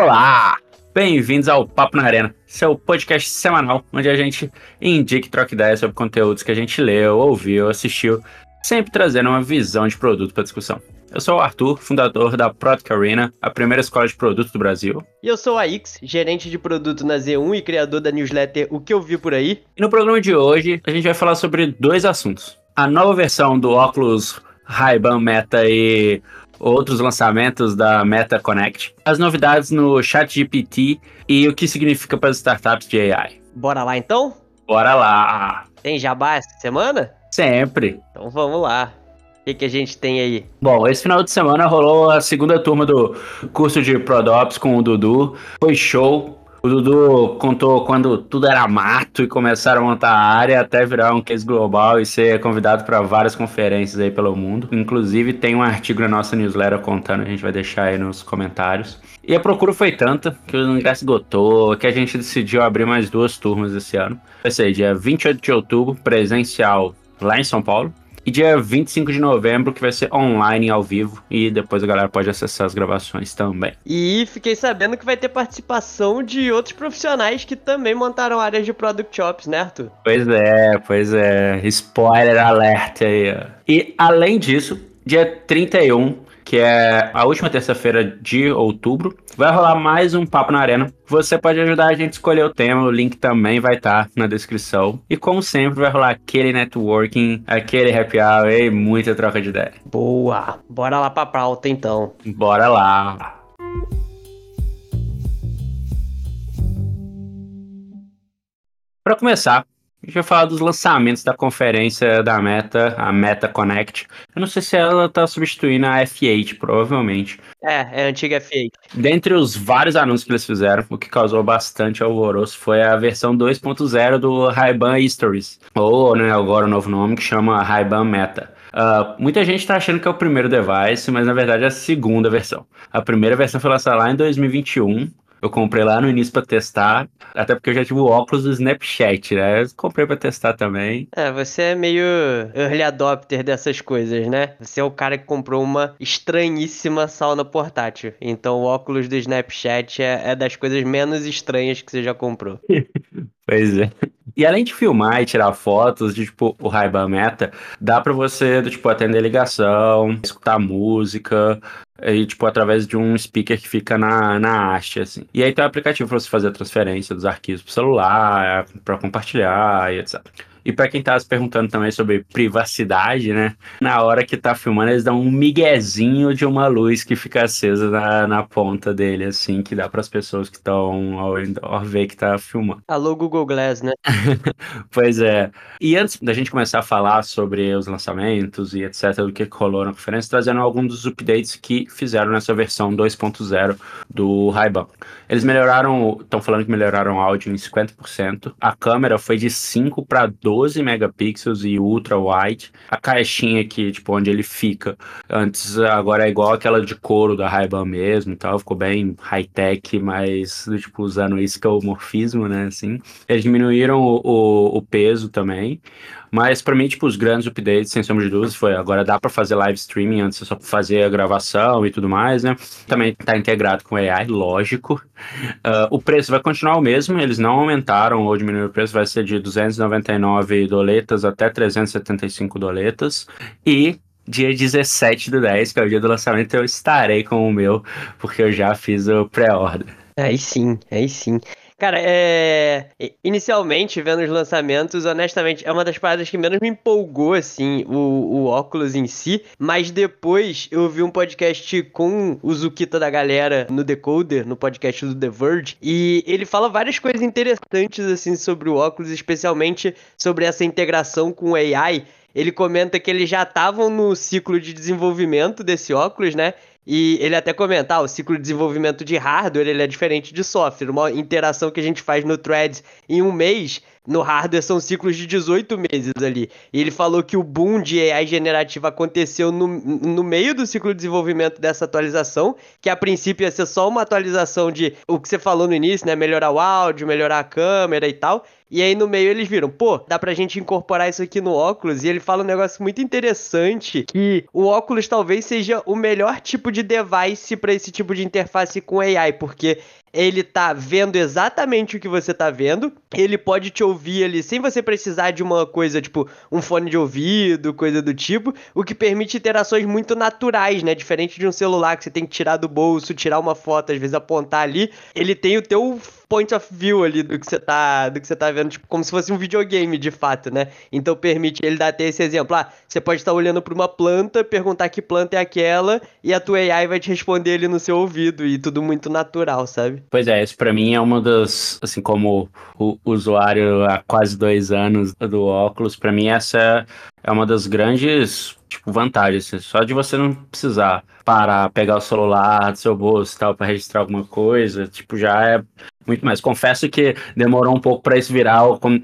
Olá! Bem-vindos ao Papo na Arena, seu podcast semanal, onde a gente indica e troca ideias sobre conteúdos que a gente leu, ouviu, assistiu, sempre trazendo uma visão de produto para discussão. Eu sou o Arthur, fundador da Product Arena, a primeira escola de produto do Brasil. E eu sou a Ix, gerente de produto na Z1 e criador da newsletter O Que Eu Vi Por Aí. E no programa de hoje, a gente vai falar sobre dois assuntos. A nova versão do óculos Ray-Ban Meta e outros lançamentos da Meta Connect, as novidades no ChatGPT e o que significa para as startups de AI. Bora lá então? Bora lá! Tem jabá essa semana? Sempre. Então vamos lá. O que, que a gente tem aí? Bom, esse final de semana rolou a segunda turma do curso de ProDops com o Dudu. Foi show. O Dudu contou quando tudo era mato e começaram a montar a área até virar um case global e ser convidado para várias conferências aí pelo mundo. Inclusive tem um artigo na nossa newsletter contando, a gente vai deixar aí nos comentários. E a procura foi tanta que o ingresso esgotou, que a gente decidiu abrir mais duas turmas esse ano. Vai ser dia 28 de outubro, presencial lá em São Paulo. E dia 25 de novembro, que vai ser online ao vivo. E depois a galera pode acessar as gravações também. E fiquei sabendo que vai ter participação de outros profissionais que também montaram áreas de Product Shops, né, Arthur? Pois é, pois é. Spoiler alert aí. E além disso, dia 31 que é a última terça-feira de outubro. Vai rolar mais um Papo na Arena. Você pode ajudar a gente a escolher o tema, o link também vai estar tá na descrição. E como sempre, vai rolar aquele networking, aquele happy hour e muita troca de ideia. Boa! Bora lá pra pauta então. Bora lá! Para começar, gente vai falar dos lançamentos da conferência da Meta, a Meta Connect. Eu não sei se ela tá substituindo a F8, provavelmente. É, é a antiga F8. Dentre os vários anúncios que eles fizeram, o que causou bastante alvoroço foi a versão 2.0 do Ray-Ban Stories, ou né, agora o novo nome que chama Ray-Ban Meta. Uh, muita gente está achando que é o primeiro device, mas na verdade é a segunda versão. A primeira versão foi lançada lá em 2021 eu comprei lá no início para testar, até porque eu já tive o óculos do Snapchat, né? Eu comprei para testar também. É, você é meio early adopter dessas coisas, né? Você é o cara que comprou uma estranhíssima sauna portátil. Então o óculos do Snapchat é, é das coisas menos estranhas que você já comprou. Pois é. E além de filmar e tirar fotos de, tipo, o Ray-Ban Meta, dá para você, tipo, atender ligação, escutar música, e, tipo, através de um speaker que fica na, na haste, assim. E aí tem um aplicativo para você fazer a transferência dos arquivos pro celular, para compartilhar e etc. E para quem tá se perguntando também sobre privacidade, né? Na hora que tá filmando, eles dão um miguezinho de uma luz que fica acesa na, na ponta dele, assim, que dá para as pessoas que estão ao, ao ver que tá filmando. Alô, Google Glass, né? pois é. E antes da gente começar a falar sobre os lançamentos e etc., do que rolou na conferência, trazendo alguns dos updates que fizeram nessa versão 2.0 do Ray-Ban. Eles melhoraram, estão falando que melhoraram o áudio em 50%. A câmera foi de 5 para 12 12 megapixels e ultra wide. A caixinha aqui, tipo, onde ele fica, antes agora é igual aquela de couro da Ray-Ban mesmo e tal, ficou bem high-tech, mas, tipo, usando que é né, assim. Eles diminuíram o, o, o peso também. Mas para mim, tipo, os grandes updates, sem sombra de dúvidas, foi agora dá para fazer live streaming antes só fazer a gravação e tudo mais, né? Também tá integrado com AI, lógico. Uh, o preço vai continuar o mesmo, eles não aumentaram ou diminuíram o preço, vai ser de 299 doletas até 375 doletas. E dia 17 do 10, que é o dia do lançamento, eu estarei com o meu, porque eu já fiz o pré-order. Aí sim, aí sim. Cara, é. Inicialmente, vendo os lançamentos, honestamente, é uma das paradas que menos me empolgou, assim, o, o óculos em si. Mas depois eu vi um podcast com o Zukita da galera no Decoder, no podcast do The Verge, e ele fala várias coisas interessantes, assim, sobre o óculos, especialmente sobre essa integração com o AI. Ele comenta que eles já estavam no ciclo de desenvolvimento desse óculos, né? E ele até comenta, ah, o ciclo de desenvolvimento de hardware ele é diferente de software. Uma interação que a gente faz no Threads em um mês, no hardware são ciclos de 18 meses ali. E ele falou que o boom de AI generativa aconteceu no, no meio do ciclo de desenvolvimento dessa atualização, que a princípio ia ser só uma atualização de o que você falou no início, né? Melhorar o áudio, melhorar a câmera e tal. E aí no meio eles viram, pô, dá pra gente incorporar isso aqui no óculos. E ele fala um negócio muito interessante, que o óculos talvez seja o melhor tipo de device para esse tipo de interface com AI, porque ele tá vendo exatamente o que você tá vendo. Ele pode te ouvir ali sem você precisar de uma coisa, tipo, um fone de ouvido, coisa do tipo, o que permite interações muito naturais, né? Diferente de um celular que você tem que tirar do bolso, tirar uma foto, às vezes apontar ali. Ele tem o teu point of view ali do que você tá, do que você tá vendo, tipo, como se fosse um videogame de fato, né? Então permite ele dar até esse exemplo. Ah, você pode estar olhando para uma planta, perguntar que planta é aquela e a tua AI vai te responder ali no seu ouvido e tudo muito natural, sabe? Pois é, isso para mim é uma das, assim, como o usuário há quase dois anos do óculos, para mim essa é uma das grandes tipo, vantagens. Assim, só de você não precisar parar, pegar o celular do seu bolso e tal para registrar alguma coisa, tipo, já é muito mais. Confesso que demorou um pouco para isso virar,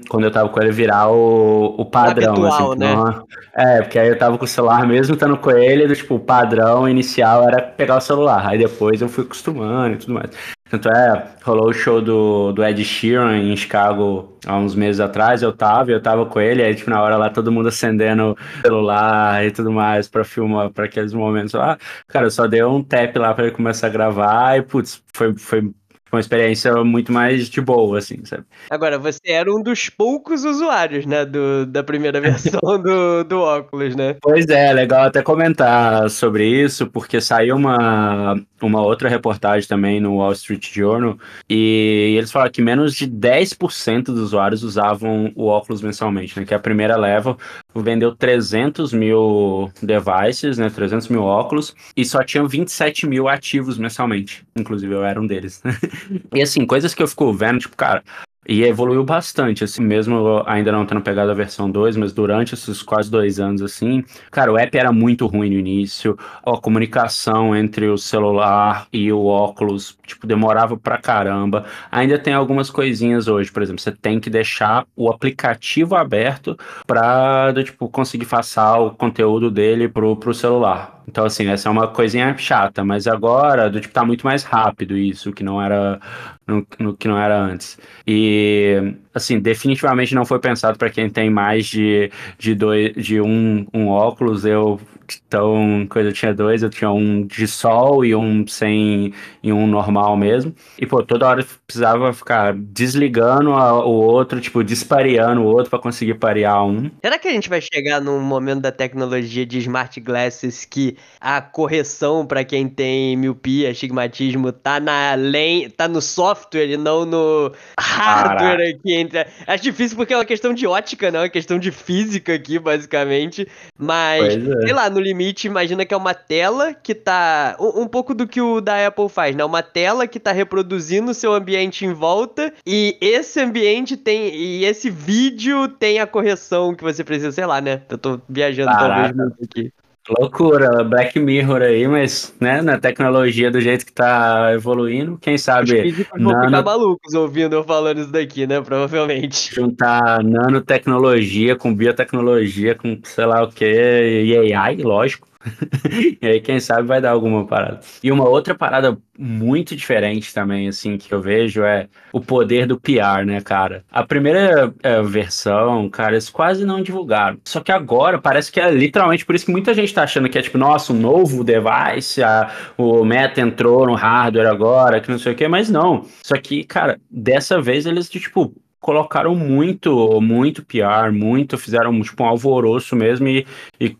quando eu tava com ele, virar o, o padrão. Habitual, assim, né? Não, é, porque aí eu tava com o celular mesmo estando com ele, do, tipo, o padrão inicial era pegar o celular. Aí depois eu fui acostumando e tudo mais. Tanto é, rolou o show do, do Ed Sheeran em Chicago há uns meses atrás, eu tava, eu tava com ele, aí tipo, na hora lá todo mundo acendendo celular e tudo mais pra filmar, pra aqueles momentos lá. Cara, eu só dei um tap lá pra ele começar a gravar e, putz, foi, foi uma experiência muito mais de boa, assim, sabe? Agora, você era um dos poucos usuários, né, do, da primeira versão do, do óculos, né? Pois é, legal até comentar sobre isso, porque saiu uma, uma outra reportagem também no Wall Street Journal, e eles falaram que menos de 10% dos usuários usavam o óculos mensalmente, né, que a primeira leva vendeu 300 mil devices, né, 300 mil óculos, e só tinham 27 mil ativos mensalmente, inclusive eu era um deles. E assim, coisas que eu fico vendo, tipo, cara, e evoluiu bastante, assim, mesmo ainda não tendo pegado a versão 2, mas durante esses quase dois anos, assim, cara, o app era muito ruim no início, a comunicação entre o celular e o óculos, tipo, demorava pra caramba. Ainda tem algumas coisinhas hoje, por exemplo, você tem que deixar o aplicativo aberto pra, tipo, conseguir passar o conteúdo dele pro, pro celular. Então, assim, essa é uma coisinha chata, mas agora, do tipo, tá muito mais rápido isso, que não era no, no que não era antes. E assim, definitivamente não foi pensado para quem tem mais de, de, dois, de um, um óculos. Eu então, coisa eu tinha dois, eu tinha um de sol e um sem e um normal mesmo. E pô, toda hora precisava ficar desligando a, o outro, tipo, dispareando o outro para conseguir parear um. Será que a gente vai chegar num momento da tecnologia de smart glasses que a correção para quem tem miopia, astigmatismo tá na lente, tá no software e não no hardware Caraca. aqui entre. Acho difícil porque é uma questão de ótica, não, é uma questão de física aqui, basicamente. Mas, é. sei lá, no limite, imagina que é uma tela que tá. Um, um, pouco do que o da Apple faz, né? Uma tela que tá reproduzindo o seu ambiente em volta e esse ambiente tem. E esse vídeo tem a correção que você precisa, sei lá, né? Eu tô viajando Caraca. talvez muito aqui. Loucura, Black Mirror aí, mas né, na tecnologia do jeito que tá evoluindo, quem sabe. Nano... vão ficar malucos ouvindo eu falando isso daqui, né? Provavelmente. Juntar nanotecnologia com biotecnologia, com sei lá o que, e AI, lógico. e aí, quem sabe, vai dar alguma parada. E uma outra parada muito diferente também, assim, que eu vejo é o poder do PR, né, cara? A primeira é, versão, cara, eles quase não divulgaram. Só que agora parece que é literalmente por isso que muita gente tá achando que é tipo, nossa, um novo device, a, o Meta entrou no hardware agora, que não sei o que, mas não. Só que, cara, dessa vez eles, tipo, colocaram muito, muito PR, muito, fizeram tipo um alvoroço mesmo e, e,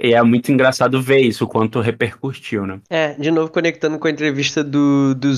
e, é muito engraçado ver isso, o quanto repercutiu, né? É, de novo conectando com a entrevista do, do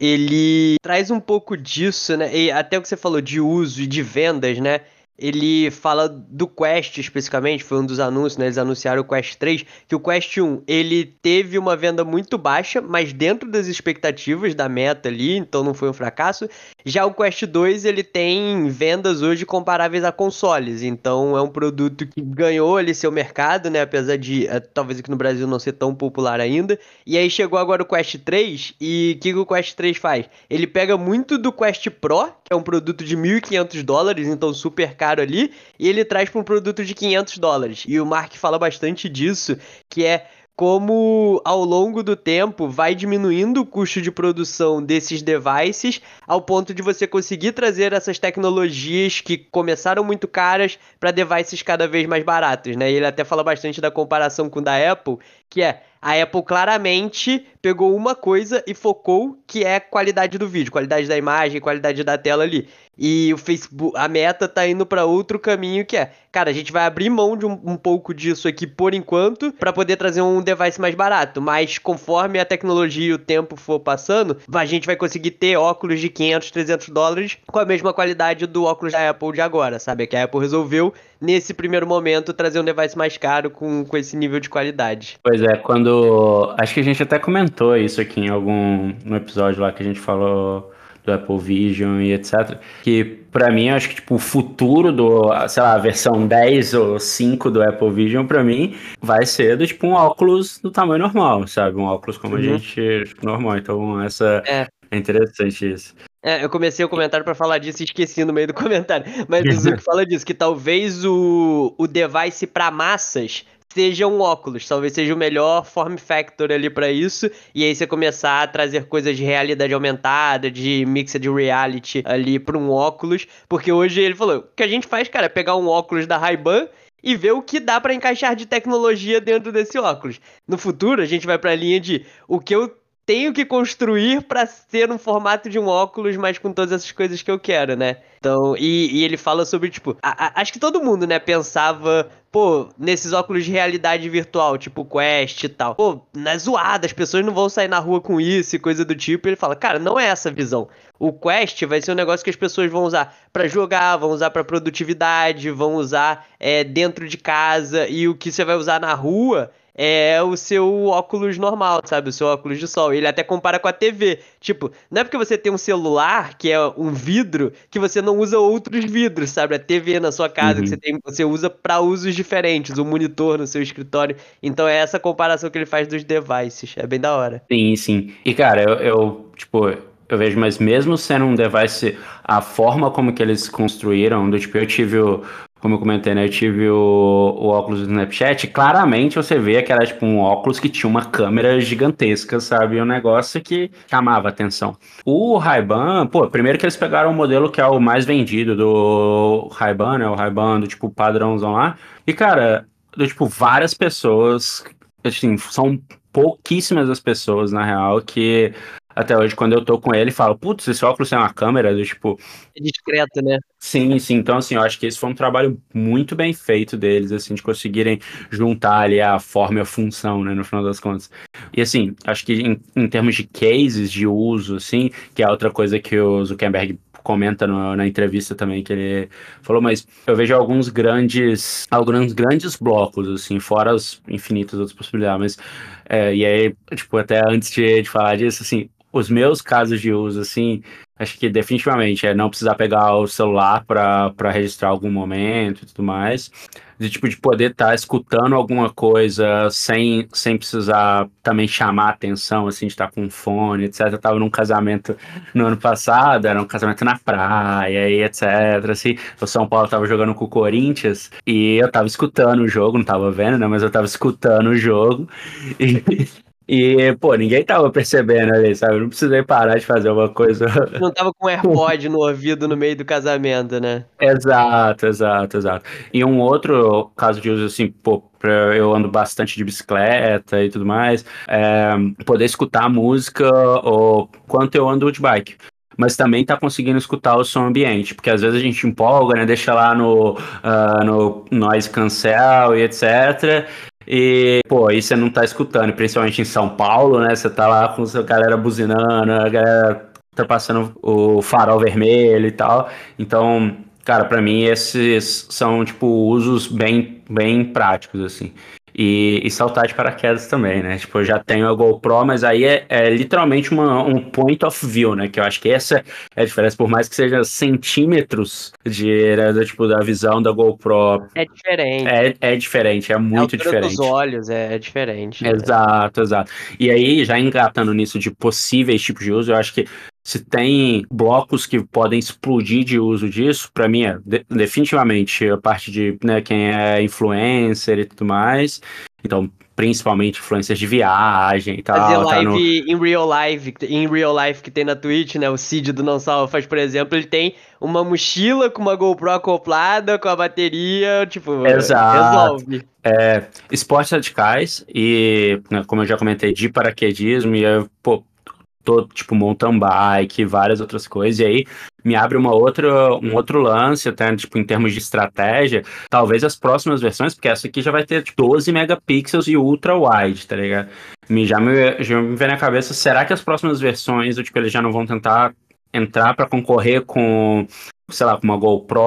ele traz um pouco disso, né? E até o que você falou de uso e de vendas, né? Ele fala do Quest especificamente, foi um dos anúncios, né? Eles anunciaram o Quest 3, que o Quest 1, ele teve uma venda muito baixa, mas dentro das expectativas da meta ali, então não foi um fracasso. Já o Quest 2, ele tem vendas hoje comparáveis a consoles, então é um produto que ganhou ali seu mercado, né? Apesar de, é, talvez aqui no Brasil não ser tão popular ainda. E aí chegou agora o Quest 3, e o que, que o Quest 3 faz? Ele pega muito do Quest Pro, que é um produto de 1.500 dólares, então super caro ali, e ele traz para um produto de 500 dólares. E o Mark fala bastante disso, que é como ao longo do tempo vai diminuindo o custo de produção desses devices ao ponto de você conseguir trazer essas tecnologias que começaram muito caras para devices cada vez mais baratos, né? Ele até fala bastante da comparação com o da Apple, que é a Apple claramente pegou uma coisa e focou que é qualidade do vídeo, qualidade da imagem, qualidade da tela ali. E o Facebook, a meta tá indo para outro caminho que é, cara, a gente vai abrir mão de um, um pouco disso aqui por enquanto para poder trazer um device mais barato, mas conforme a tecnologia e o tempo for passando, a gente vai conseguir ter óculos de 500, 300 dólares com a mesma qualidade do óculos da Apple de agora, sabe? Que a Apple resolveu nesse primeiro momento trazer um device mais caro com, com esse nível de qualidade. Pois é, quando acho que a gente até comentou isso aqui em algum no episódio lá que a gente falou do Apple Vision e etc. Que para mim, acho que tipo, o futuro do, sei lá, a versão 10 ou 5 do Apple Vision, para mim, vai ser do tipo um óculos do tamanho normal, sabe? Um óculos como uhum. a gente tipo, normal. Então, essa é. é interessante isso. É, eu comecei o comentário para falar disso e esqueci no meio do comentário. Mas o Zuko fala disso, que talvez o, o device para massas seja um óculos, talvez seja o melhor form factor ali para isso, e aí você começar a trazer coisas de realidade aumentada, de mixed reality ali para um óculos, porque hoje ele falou, o que a gente faz, cara, é pegar um óculos da Ray-Ban e ver o que dá para encaixar de tecnologia dentro desse óculos. No futuro, a gente vai para a linha de o que eu tenho que construir para ser no formato de um óculos, mas com todas essas coisas que eu quero, né? Então, e, e ele fala sobre, tipo, a, a, acho que todo mundo, né, pensava, pô, nesses óculos de realidade virtual, tipo Quest e tal. Pô, na zoada, as pessoas não vão sair na rua com isso e coisa do tipo. Ele fala, cara, não é essa a visão. O Quest vai ser um negócio que as pessoas vão usar para jogar, vão usar para produtividade, vão usar é, dentro de casa, e o que você vai usar na rua é o seu óculos normal, sabe? O seu óculos de sol. Ele até compara com a TV. Tipo, não é porque você tem um celular, que é um vidro, que você não usa outros vidros, sabe? A TV na sua casa, uhum. que você, tem, você usa para usos diferentes, o um monitor no seu escritório. Então é essa comparação que ele faz dos devices. É bem da hora. Sim, sim. E cara, eu, eu tipo, eu vejo, mas mesmo sendo um device, a forma como que eles construíram, do tipo, eu tive o, como eu comentei, né? Eu tive o, o óculos do Snapchat. Claramente você vê que era tipo um óculos que tinha uma câmera gigantesca, sabe? Um negócio que chamava atenção. O Ray-Ban, pô, primeiro que eles pegaram o modelo que é o mais vendido do Ray-Ban, né? O Ray-Ban do tipo padrãozão lá. E, cara, do tipo, várias pessoas, assim, são pouquíssimas as pessoas, na real, que até hoje, quando eu tô com ele, falo, putz, esse óculos tem uma câmera, do, tipo... É discreto, né? Sim, sim. Então, assim, eu acho que esse foi um trabalho muito bem feito deles, assim, de conseguirem juntar ali a forma e a função, né, no final das contas. E, assim, acho que em, em termos de cases de uso, assim, que é outra coisa que o Zuckerberg comenta no, na entrevista também que ele falou, mas eu vejo alguns grandes, alguns grandes blocos, assim, fora as infinitas outras possibilidades, mas, é, e aí, tipo, até antes de, de falar disso, assim, os meus casos de uso, assim, acho que definitivamente é não precisar pegar o celular para registrar algum momento e tudo mais. De tipo, de poder estar tá escutando alguma coisa sem, sem precisar também chamar atenção, assim, de estar tá com um fone, etc. Eu tava num casamento no ano passado, era um casamento na praia e etc. Assim, o São Paulo tava jogando com o Corinthians e eu tava escutando o jogo, não tava vendo, né? Mas eu tava escutando o jogo. E, e, pô, ninguém tava percebendo ali, sabe? Eu não precisei parar de fazer uma coisa. Não tava com AirPod no ouvido no meio do casamento, né? Exato, exato, exato. E um outro caso de uso, assim, pô, eu ando bastante de bicicleta e tudo mais, é poder escutar a música ou quanto eu ando de bike mas também tá conseguindo escutar o som ambiente, porque às vezes a gente empolga, né, deixa lá no, uh, no noise cancel e etc, e, pô, aí você não tá escutando, principalmente em São Paulo, né? Você tá lá com a galera buzinando, a galera tá passando o farol vermelho e tal. Então, cara, para mim esses são, tipo, usos bem, bem práticos, assim. E, e, saltar de paraquedas também, né? Tipo, eu já tenho a GoPro, mas aí é, é, literalmente uma, um point of view, né? Que eu acho que essa é a diferença, por mais que seja centímetros de, né, tipo, da visão da GoPro. É diferente. É, é diferente, é muito é diferente. dos olhos, é, é diferente. Exato, né? exato. E aí, já engatando nisso de possíveis tipos de uso, eu acho que se tem blocos que podem explodir de uso disso, para mim é de, definitivamente a parte de né, quem é influencer e tudo mais. Então, principalmente influencers de viagem e tal. Fazer tá live no... em real life, em real life que tem na Twitch, né? O Cid do Não Salva faz, por exemplo, ele tem uma mochila com uma GoPro acoplada, com a bateria, tipo, Exato. resolve. É, esportes radicais e, né, como eu já comentei, de paraquedismo, e pô, tipo, mountain bike, várias outras coisas, e aí me abre uma outra, um outro lance, até, tipo, em termos de estratégia, talvez as próximas versões, porque essa aqui já vai ter tipo, 12 megapixels e ultra wide, tá ligado? Me, já, me, já me vem na cabeça, será que as próximas versões, tipo, eles já não vão tentar entrar para concorrer com sei lá, com uma GoPro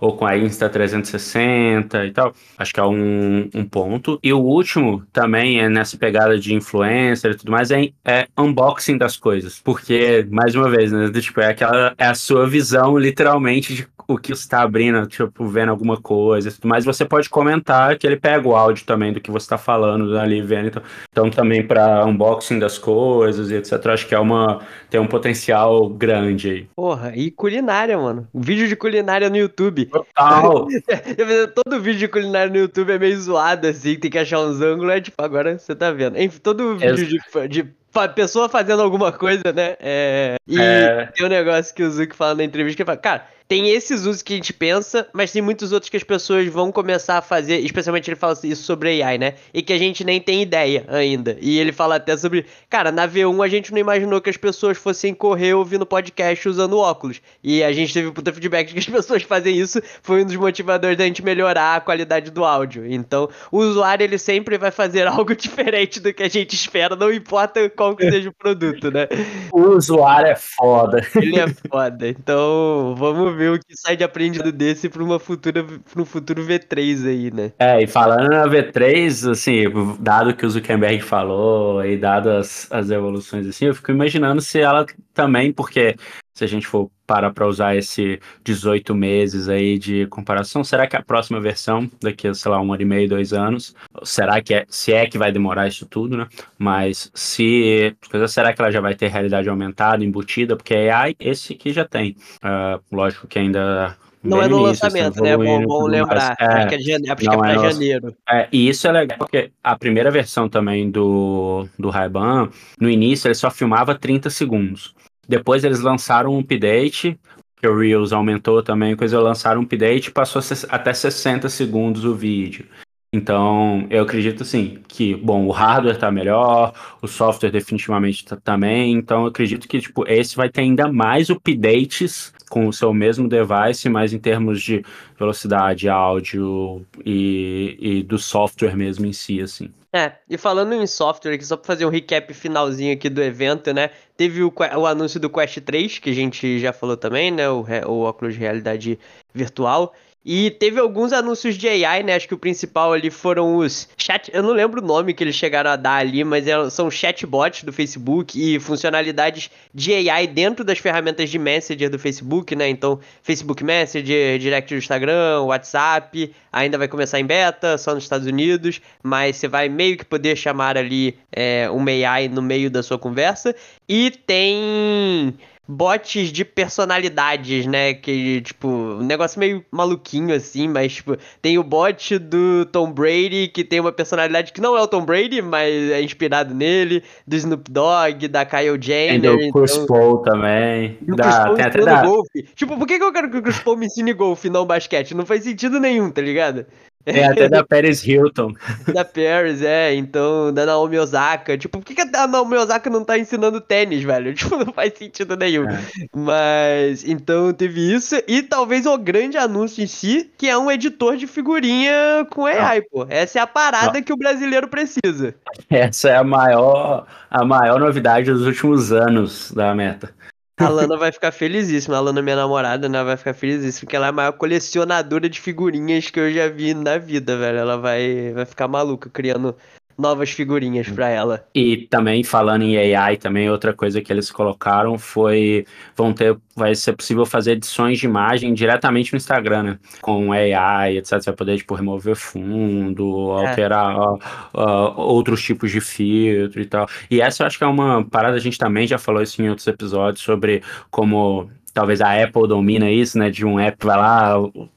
ou com a Insta360 e tal. Acho que é um, um ponto. E o último também é nessa pegada de influencer e tudo mais, é, é unboxing das coisas. Porque, mais uma vez, né, tipo, é aquela é a sua visão literalmente de o que você está abrindo, tipo, vendo alguma coisa, mas você pode comentar que ele pega o áudio também do que você está falando ali, vendo. Então, então também para unboxing das coisas e etc. Acho que é uma tem um potencial grande aí. Porra, e culinária, mano. Vídeo de culinária no YouTube. Total. todo vídeo de culinária no YouTube é meio zoado, assim, tem que achar uns ângulos, é tipo, agora você tá vendo. Enfim, todo vídeo de, de pessoa fazendo alguma coisa, né? É... E é... tem um negócio que o Zuki fala na entrevista que ele fala, cara, tem esses usos que a gente pensa, mas tem muitos outros que as pessoas vão começar a fazer, especialmente ele fala isso sobre AI, né? E que a gente nem tem ideia ainda. E ele fala até sobre, cara, na V1 a gente não imaginou que as pessoas fossem correr ouvindo podcast usando óculos. E a gente teve puta feedback de que as pessoas fazem isso, foi um dos motivadores da gente melhorar a qualidade do áudio. Então, o usuário ele sempre vai fazer algo diferente do que a gente espera, não importa qual que seja o produto, né? O usuário é foda. Ele é foda. Então, vamos ver o que sai de aprendido desse para uma futura para um futuro V3 aí, né? É, e falando na V3, assim, dado que o Zuckerberg falou e dado as, as evoluções assim, eu fico imaginando se ela também, porque se a gente for parar para usar esse 18 meses aí de comparação, será que a próxima versão, daqui a, sei lá, um ano e meio, dois anos, será que é, se é que vai demorar isso tudo, né? Mas se, será que ela já vai ter realidade aumentada, embutida? Porque AI, esse aqui já tem. Uh, lógico que ainda não é no lançamento, né? É bom, bom lembrar. É, que é, jane... acho que é é janeiro. É, e isso é legal, porque a primeira versão também do, do Ray-Ban, no início ele só filmava 30 segundos. Depois eles lançaram um update, que o Reels aumentou também, coisa lançaram um update, passou até 60 segundos o vídeo. Então, eu acredito assim que, bom, o hardware está melhor, o software definitivamente tá, também. Então, eu acredito que tipo esse vai ter ainda mais updates com o seu mesmo device, mas em termos de velocidade, áudio e, e do software mesmo em si, assim. É, e falando em software aqui, só para fazer um recap finalzinho aqui do evento, né? Teve o, o, anúncio do Quest 3, que a gente já falou também, né? O, o óculos de realidade virtual. E teve alguns anúncios de AI, né? Acho que o principal ali foram os chat. Eu não lembro o nome que eles chegaram a dar ali, mas é, são chatbots do Facebook e funcionalidades de AI dentro das ferramentas de Messenger do Facebook, né? Então, Facebook Messenger, Direct do Instagram, WhatsApp, ainda vai começar em beta, só nos Estados Unidos, mas você vai meio que poder chamar ali é, uma AI no meio da sua conversa. E tem bots de personalidades, né? Que, tipo, um negócio meio maluquinho assim, mas, tipo, tem o bot do Tom Brady, que tem uma personalidade que não é o Tom Brady, mas é inspirado nele, do Snoop Dogg, da Kyle Jenner. Tem do então... Chris Paul também. Do da, Chris Paul tem até da... golfe. Tipo, por que, que eu quero que o Chris Paul me ensine golfe e não basquete? Não faz sentido nenhum, tá ligado? É, até da Paris Hilton. Da Paris, é. Então, da Naomi Osaka. Tipo, por que, que a Naomi Osaka não tá ensinando tênis, velho? Tipo, não faz sentido nenhum. É. Mas, então, teve isso. E talvez o grande anúncio em si, que é um editor de figurinha com AI, pô. Essa é a parada não. que o brasileiro precisa. Essa é a maior, a maior novidade dos últimos anos da meta. A Lana vai ficar felizíssima. A Lana, minha namorada, né? Vai ficar felizíssima. Porque ela é a maior colecionadora de figurinhas que eu já vi na vida, velho. Ela vai, vai ficar maluca criando novas figurinhas para ela. E também falando em AI, também outra coisa que eles colocaram foi vão ter vai ser possível fazer edições de imagem diretamente no Instagram, né? Com AI, etc. Você vai poder tipo remover fundo, é. alterar uh, uh, outros tipos de filtro e tal. E essa eu acho que é uma parada a gente também já falou isso em outros episódios sobre como talvez a Apple domina isso, né? De um app vai lá,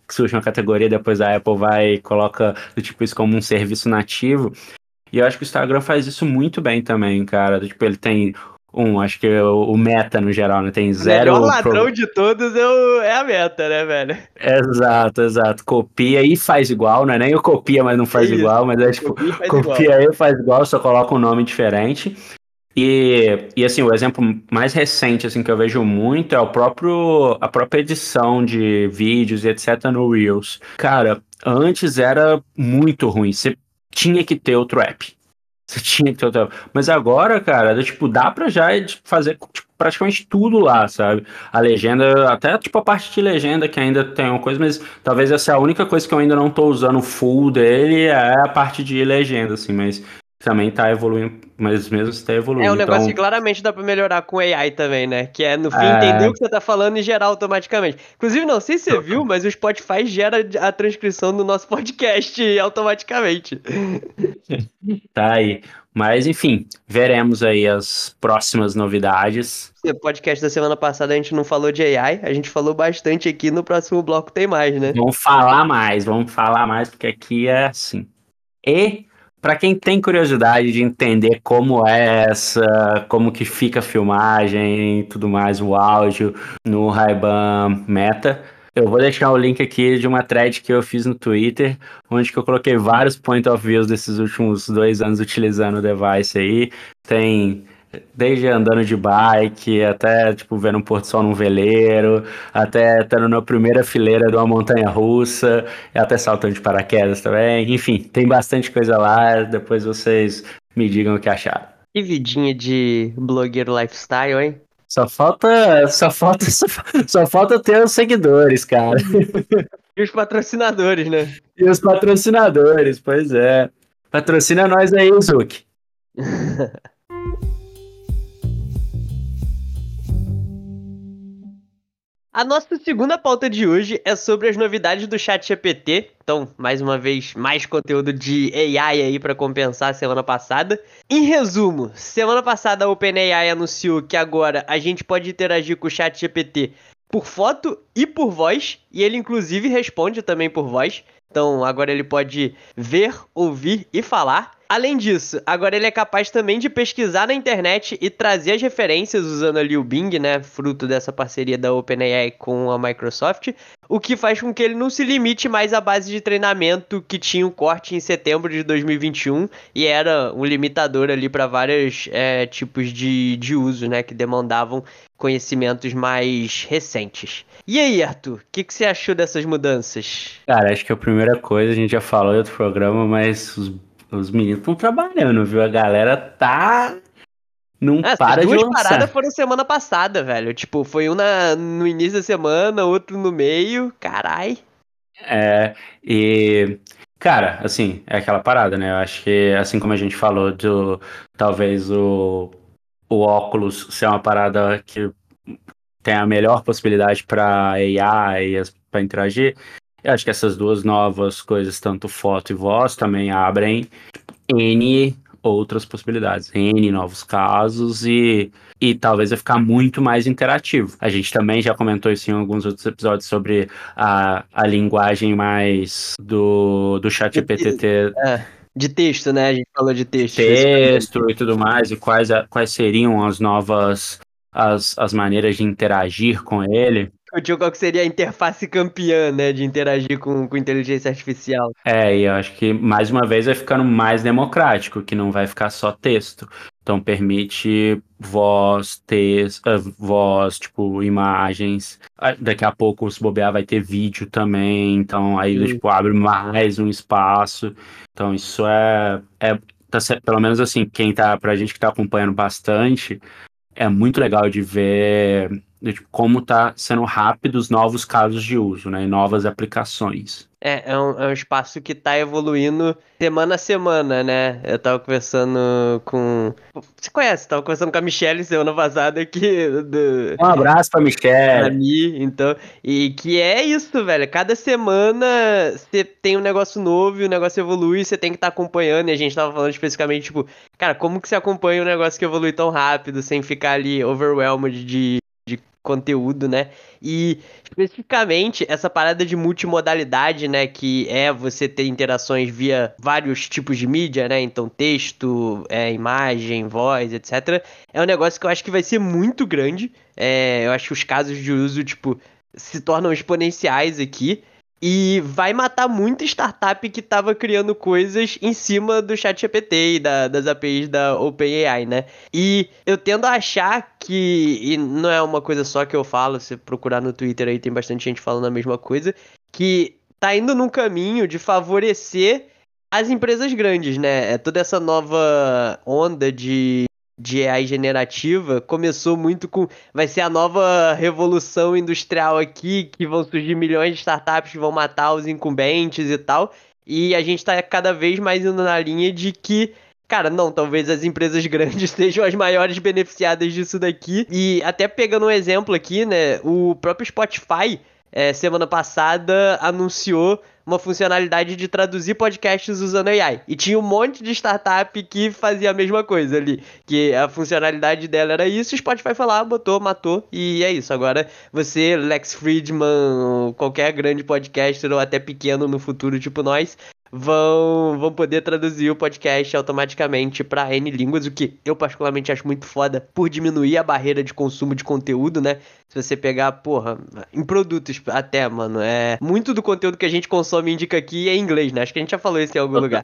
surge uma categoria, depois a Apple vai e coloca tipo isso como um serviço nativo. E eu acho que o Instagram faz isso muito bem também, cara. Tipo, ele tem um, acho que o, o meta no geral, né? Tem zero. O melhor ladrão pro... de todos é, o, é a meta, né, velho? Exato, exato. Copia e faz igual, não é nem o copia, mas não faz isso. igual, mas é tipo, copia, copia e faz igual, só coloca um nome diferente. E, e assim, o exemplo mais recente assim que eu vejo muito é o próprio a própria edição de vídeos e etc no Reels. Cara, antes era muito ruim. Você tinha que ter outro app. Você tinha que ter outro app. Mas agora, cara, tipo, dá pra já fazer tipo, praticamente tudo lá, sabe? A legenda, até tipo a parte de legenda que ainda tem uma coisa, mas talvez essa é a única coisa que eu ainda não tô usando full dele, é a parte de legenda, assim, mas também está evoluindo, mas mesmo está evoluindo. É um negócio então... que claramente dá para melhorar com AI também, né? Que é, no fim, é... entender o que você tá falando e gerar automaticamente. Inclusive, não sei se você viu, mas o Spotify gera a transcrição do nosso podcast automaticamente. tá aí. Mas, enfim, veremos aí as próximas novidades. O podcast da semana passada a gente não falou de AI, a gente falou bastante aqui, no próximo bloco tem mais, né? Vamos falar mais, vamos falar mais, porque aqui é assim. E para quem tem curiosidade de entender como é essa, como que fica a filmagem e tudo mais, o áudio no Ray-Ban Meta, eu vou deixar o link aqui de uma thread que eu fiz no Twitter, onde eu coloquei vários point of views desses últimos dois anos utilizando o device aí. Tem desde andando de bike, até tipo vendo um porto sol num veleiro, até estando na primeira fileira de uma montanha russa, até saltando de paraquedas também. Enfim, tem bastante coisa lá, depois vocês me digam o que acharam. Que vidinha de blogueiro lifestyle, hein? Só falta, só falta, só, só falta ter os seguidores, cara. E os patrocinadores, né? E os patrocinadores, pois é. Patrocina nós aí, Zuki. A nossa segunda pauta de hoje é sobre as novidades do Chat GPT. Então, mais uma vez, mais conteúdo de AI aí para compensar a semana passada. Em resumo, semana passada a OpenAI anunciou que agora a gente pode interagir com o Chat GPT por foto e por voz, e ele inclusive responde também por voz. Então, agora ele pode ver, ouvir e falar. Além disso, agora ele é capaz também de pesquisar na internet e trazer as referências usando ali o Bing, né, fruto dessa parceria da OpenAI com a Microsoft, o que faz com que ele não se limite mais à base de treinamento que tinha o corte em setembro de 2021 e era um limitador ali para vários é, tipos de, de uso, né, que demandavam conhecimentos mais recentes. E aí, Arthur, o que, que você achou dessas mudanças? Cara, acho que a primeira coisa, a gente já falou em outro programa, mas os os meninos estão trabalhando, viu? A galera tá. Não é, para de lançar. duas paradas foram semana passada, velho. Tipo, foi um na, no início da semana, outro no meio. Carai. É, e. Cara, assim, é aquela parada, né? Eu acho que, assim como a gente falou do. Talvez o. O óculos ser uma parada que tem a melhor possibilidade para AI, para interagir. Eu acho que essas duas novas coisas, tanto foto e voz, também abrem N outras possibilidades, N novos casos e, e talvez vai ficar muito mais interativo. A gente também já comentou isso em alguns outros episódios sobre a, a linguagem mais do, do chat GPT. É, de texto, né? A gente falou de texto. Texto e tudo mais, e quais, quais seriam as novas as, as maneiras de interagir com ele discutiu qual seria a interface campeã, né, de interagir com, com inteligência artificial. É, e eu acho que mais uma vez vai ficando mais democrático, que não vai ficar só texto. Então permite voz, texto, uh, voz, tipo, imagens. Ah, daqui a pouco, se bobear, vai ter vídeo também. Então aí, Sim. tipo, abre mais um espaço. Então isso é, é tá, pelo menos assim, quem tá, pra gente que tá acompanhando bastante, é muito legal de ver de tipo, como está sendo rápido os novos casos de uso, né? E novas aplicações. É, é um, é um espaço que tá evoluindo semana a semana, né? Eu tava conversando com. Você conhece? Tava conversando com a Michelle semana passada aqui. Do... Um abraço pra Michelle. Mi, então. E que é isso, velho. Cada semana você tem um negócio novo e o negócio evolui, você tem que estar tá acompanhando. E a gente tava falando especificamente, tipo, cara, como que você acompanha um negócio que evolui tão rápido, sem ficar ali overwhelmed de conteúdo, né? E especificamente essa parada de multimodalidade, né, que é você ter interações via vários tipos de mídia, né? Então texto, é, imagem, voz, etc. É um negócio que eu acho que vai ser muito grande. É, eu acho que os casos de uso, tipo, se tornam exponenciais aqui. E vai matar muita startup que tava criando coisas em cima do chat GPT e da, das APIs da OpenAI, né? E eu tendo a achar que, e não é uma coisa só que eu falo, se procurar no Twitter aí tem bastante gente falando a mesma coisa, que tá indo num caminho de favorecer as empresas grandes, né? É toda essa nova onda de de AI generativa começou muito com. Vai ser a nova revolução industrial aqui, que vão surgir milhões de startups que vão matar os incumbentes e tal. E a gente tá cada vez mais indo na linha de que. Cara, não, talvez as empresas grandes sejam as maiores beneficiadas disso daqui. E até pegando um exemplo aqui, né? O próprio Spotify, é, semana passada, anunciou uma funcionalidade de traduzir podcasts usando AI. E tinha um monte de startup que fazia a mesma coisa ali. Que a funcionalidade dela era isso, o Spotify foi lá, botou, matou, e é isso. Agora você, Lex Friedman, qualquer grande podcaster ou até pequeno no futuro, tipo nós, vão, vão poder traduzir o podcast automaticamente para N línguas, o que eu particularmente acho muito foda por diminuir a barreira de consumo de conteúdo, né? Se você pegar, porra, em produtos até, mano, é muito do conteúdo que a gente consome indica aqui é em inglês, né? Acho que a gente já falou isso em algum lugar.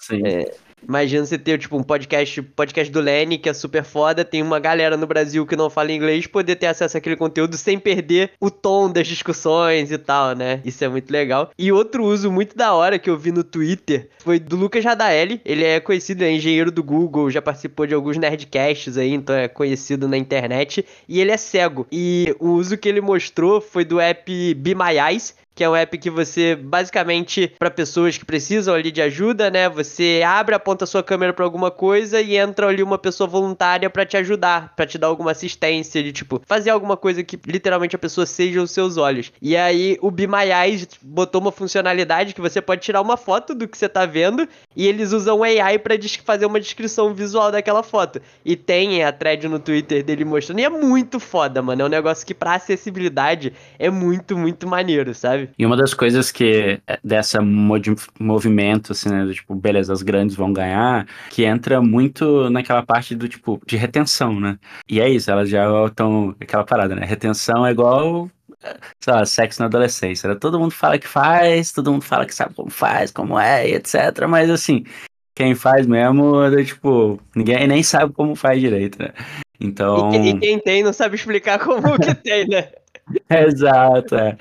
Sim. É, Imagina você ter, tipo, um podcast, podcast do Lenny, que é super foda, tem uma galera no Brasil que não fala inglês, poder ter acesso àquele conteúdo sem perder o tom das discussões e tal, né? Isso é muito legal. E outro uso muito da hora que eu vi no Twitter foi do Lucas Radaeli. Ele é conhecido, é engenheiro do Google, já participou de alguns nerdcasts aí, então é conhecido na internet. E ele é cego. E o uso que ele mostrou foi do app Be My Eyes, que é um app que você, basicamente, para pessoas que precisam ali de ajuda, né? Você abre, aponta sua câmera para alguma coisa e entra ali uma pessoa voluntária para te ajudar, para te dar alguma assistência, de tipo, fazer alguma coisa que literalmente a pessoa seja os seus olhos. E aí o Be My Eyes botou uma funcionalidade que você pode tirar uma foto do que você tá vendo e eles usam AI para fazer uma descrição visual daquela foto. E tem a thread no Twitter dele mostrando, e é muito foda, mano. É um negócio que pra acessibilidade é muito, muito maneiro, sabe? E uma das coisas que é, dessa movimento, assim, né, do tipo, beleza, as grandes vão ganhar, que entra muito naquela parte do tipo, de retenção, né? E é isso, elas já estão, aquela parada, né? Retenção é igual sei lá, sexo na adolescência. Né? Todo mundo fala que faz, todo mundo fala que sabe como faz, como é, etc. Mas assim, quem faz mesmo, é, tipo, ninguém nem sabe como faz direito, né? Então. E, e quem tem não sabe explicar como que tem, né? Exato, é.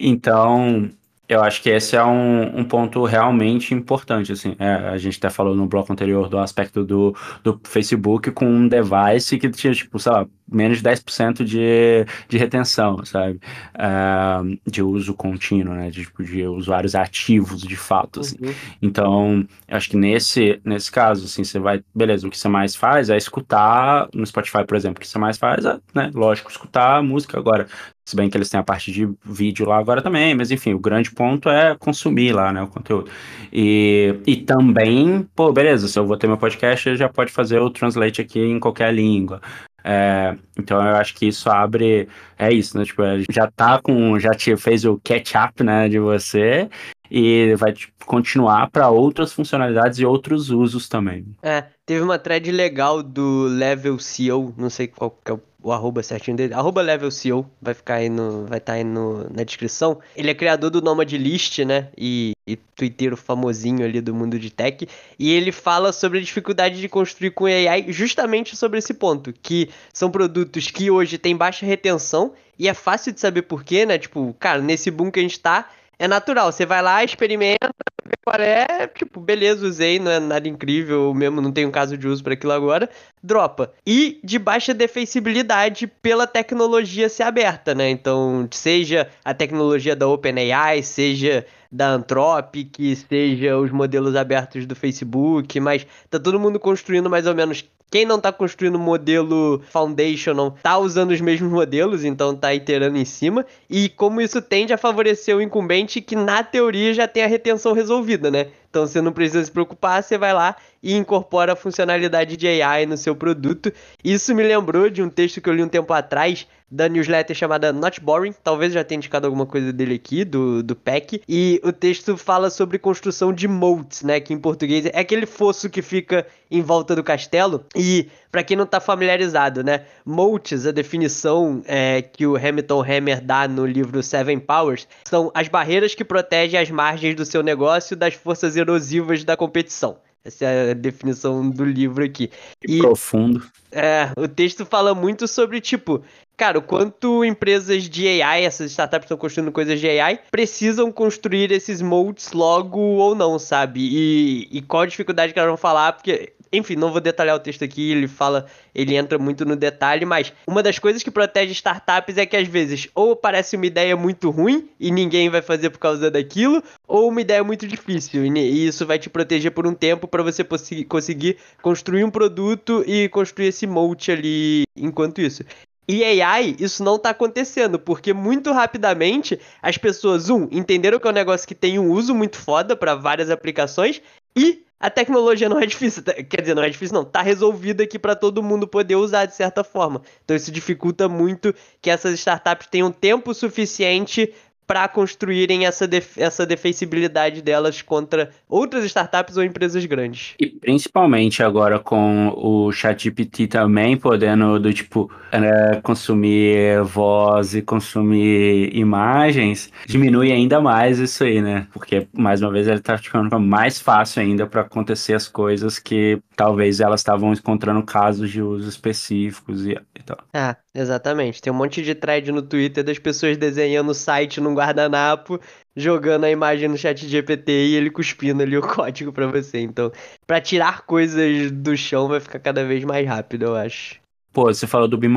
Então, eu acho que esse é um, um ponto realmente importante, assim. É, a gente até falou no bloco anterior do aspecto do, do Facebook com um device que tinha, tipo, sei lá, menos de 10% de, de retenção, sabe? Uh, de uso contínuo, né? De, tipo, de usuários ativos, de fato, assim. Uhum. Então, eu acho que nesse, nesse caso, assim, você vai... Beleza, o que você mais faz é escutar, no Spotify, por exemplo, o que você mais faz é, né? Lógico, escutar a música agora. Se bem que eles têm a parte de vídeo lá agora também, mas enfim, o grande ponto é consumir lá, né, o conteúdo. E, e também, pô, beleza, se eu vou ter meu podcast, já pode fazer o translate aqui em qualquer língua. É, então eu acho que isso abre. É isso, né? Tipo, já tá com. Já te fez o catch-up, né, de você. E vai tipo, continuar para outras funcionalidades e outros usos também. É, teve uma thread legal do Level CEO, não sei qual que é o o arroba certinho dele, arroba level CEO, vai ficar aí no, vai estar tá aí no, na descrição. Ele é criador do Nomad List, né, e, e twitteiro famosinho ali do mundo de tech, e ele fala sobre a dificuldade de construir com AI justamente sobre esse ponto, que são produtos que hoje têm baixa retenção, e é fácil de saber porquê, né, tipo, cara, nesse boom que a gente tá, é natural, você vai lá, experimenta, vê qual é, tipo, beleza, usei, não é nada incrível, mesmo não tenho caso de uso para aquilo agora, dropa. E de baixa defensibilidade pela tecnologia ser aberta, né? Então, seja a tecnologia da OpenAI, seja da Anthropic, seja os modelos abertos do Facebook, mas tá todo mundo construindo mais ou menos quem não tá construindo modelo Foundation tá usando os mesmos modelos, então tá iterando em cima. E como isso tende a favorecer o incumbente que, na teoria, já tem a retenção resolvida, né? Então você não precisa se preocupar, você vai lá e incorpora a funcionalidade de AI no seu produto. Isso me lembrou de um texto que eu li um tempo atrás da newsletter chamada Not Boring, talvez já tenha indicado alguma coisa dele aqui, do, do PEC, e o texto fala sobre construção de moats, né, que em português é aquele fosso que fica em volta do castelo, e para quem não tá familiarizado, né, moats, a definição é, que o Hamilton Hammer dá no livro Seven Powers, são as barreiras que protegem as margens do seu negócio das forças erosivas da competição. Essa é a definição do livro aqui. Que e, profundo. É, o texto fala muito sobre, tipo, cara, o quanto empresas de AI, essas startups estão construindo coisas de AI, precisam construir esses moldes logo ou não, sabe? E, e qual a dificuldade que elas vão falar, porque enfim, não vou detalhar o texto aqui, ele fala, ele entra muito no detalhe, mas uma das coisas que protege startups é que às vezes ou parece uma ideia muito ruim e ninguém vai fazer por causa daquilo, ou uma ideia muito difícil, e isso vai te proteger por um tempo para você conseguir construir um produto e construir esse moat ali enquanto isso. E AI, isso não tá acontecendo, porque muito rapidamente as pessoas, um, entenderam que é um negócio que tem um uso muito foda para várias aplicações, e a tecnologia não é difícil, tá, quer dizer, não é difícil não, tá resolvida aqui para todo mundo poder usar de certa forma. Então isso dificulta muito que essas startups tenham tempo suficiente para construírem essa, def essa defensibilidade delas contra outras startups ou empresas grandes. E principalmente agora com o ChatGPT também podendo do tipo né, consumir voz e consumir imagens, diminui ainda mais isso aí, né? Porque mais uma vez ele tá ficando mais fácil ainda para acontecer as coisas que talvez elas estavam encontrando casos de uso específicos e, e tal. Ah, exatamente. Tem um monte de thread no Twitter das pessoas desenhando o site num guardanapo, jogando a imagem no chat GPT e ele cuspindo ali o código para você. Então, para tirar coisas do chão vai ficar cada vez mais rápido, eu acho. Pô, você falou do Be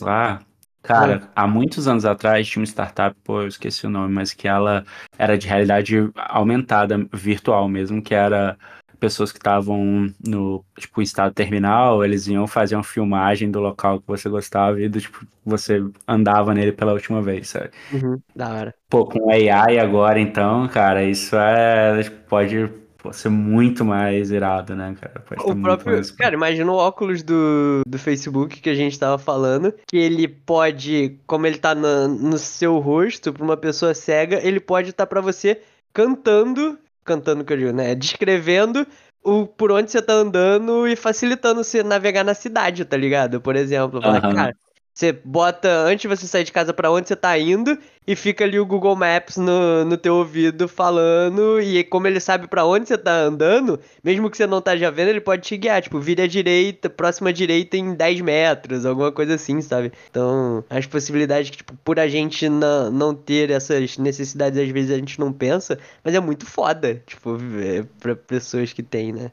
lá. Cara, há muitos anos atrás tinha uma startup, pô, eu esqueci o nome, mas que ela era de realidade aumentada, virtual mesmo, que era pessoas que estavam no tipo estado terminal, eles iam fazer uma filmagem do local que você gostava e do tipo você andava nele pela última vez, sabe? Uhum, da hora. Pô, com AI agora então, cara, isso é pode ser muito mais irado, né, cara? Pode o próprio, mais... cara, imagina o óculos do, do Facebook que a gente tava falando, que ele pode, como ele tá no, no seu rosto, pra uma pessoa cega, ele pode estar tá para você cantando cantando que eu digo, né? Descrevendo o por onde você tá andando e facilitando você navegar na cidade, tá ligado? Por exemplo, falar, uhum. cara, você bota, antes de você sair de casa para onde você tá indo, e fica ali o Google Maps no, no teu ouvido falando, e como ele sabe para onde você tá andando, mesmo que você não tá já vendo, ele pode te guiar, tipo, vira à direita, próxima direita em 10 metros, alguma coisa assim, sabe? Então, as possibilidades que, tipo, por a gente não, não ter essas necessidades, às vezes a gente não pensa, mas é muito foda, tipo, é pra pessoas que tem, né?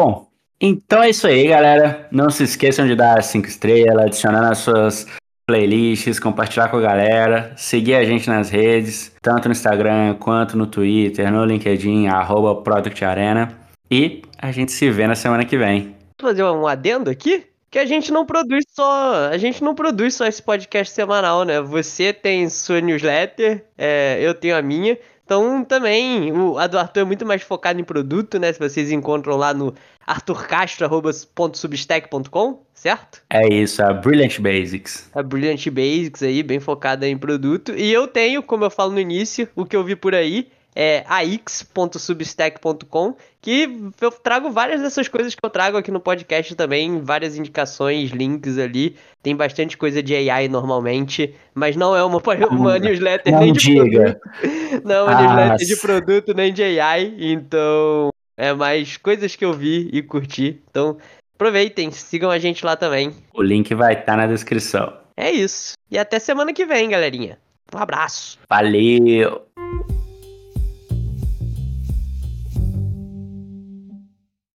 Bom, então é isso aí, galera. Não se esqueçam de dar cinco estrelas, adicionar nas suas playlists, compartilhar com a galera, seguir a gente nas redes, tanto no Instagram quanto no Twitter, no LinkedIn, arroba Product Arena. E a gente se vê na semana que vem. Vou fazer um adendo aqui? Que a gente não produz só. A gente não produz só esse podcast semanal, né? Você tem sua newsletter, é, eu tenho a minha. Então também o, a do Arthur é muito mais focado em produto, né? Se vocês encontram lá no arturcastro.substack.com, certo? É isso, a Brilliant Basics. A Brilliant Basics aí, bem focada em produto. E eu tenho, como eu falo no início, o que eu vi por aí, é ax.substack.com, que eu trago várias dessas coisas que eu trago aqui no podcast também, várias indicações, links ali. Tem bastante coisa de AI normalmente, mas não é uma, uma newsletter não nem diga. de produto. Não é uma ah, newsletter de produto nem de AI, então é mais coisas que eu vi e curti. Então aproveitem, sigam a gente lá também. O link vai estar tá na descrição. É isso. E até semana que vem, galerinha. Um abraço. Valeu!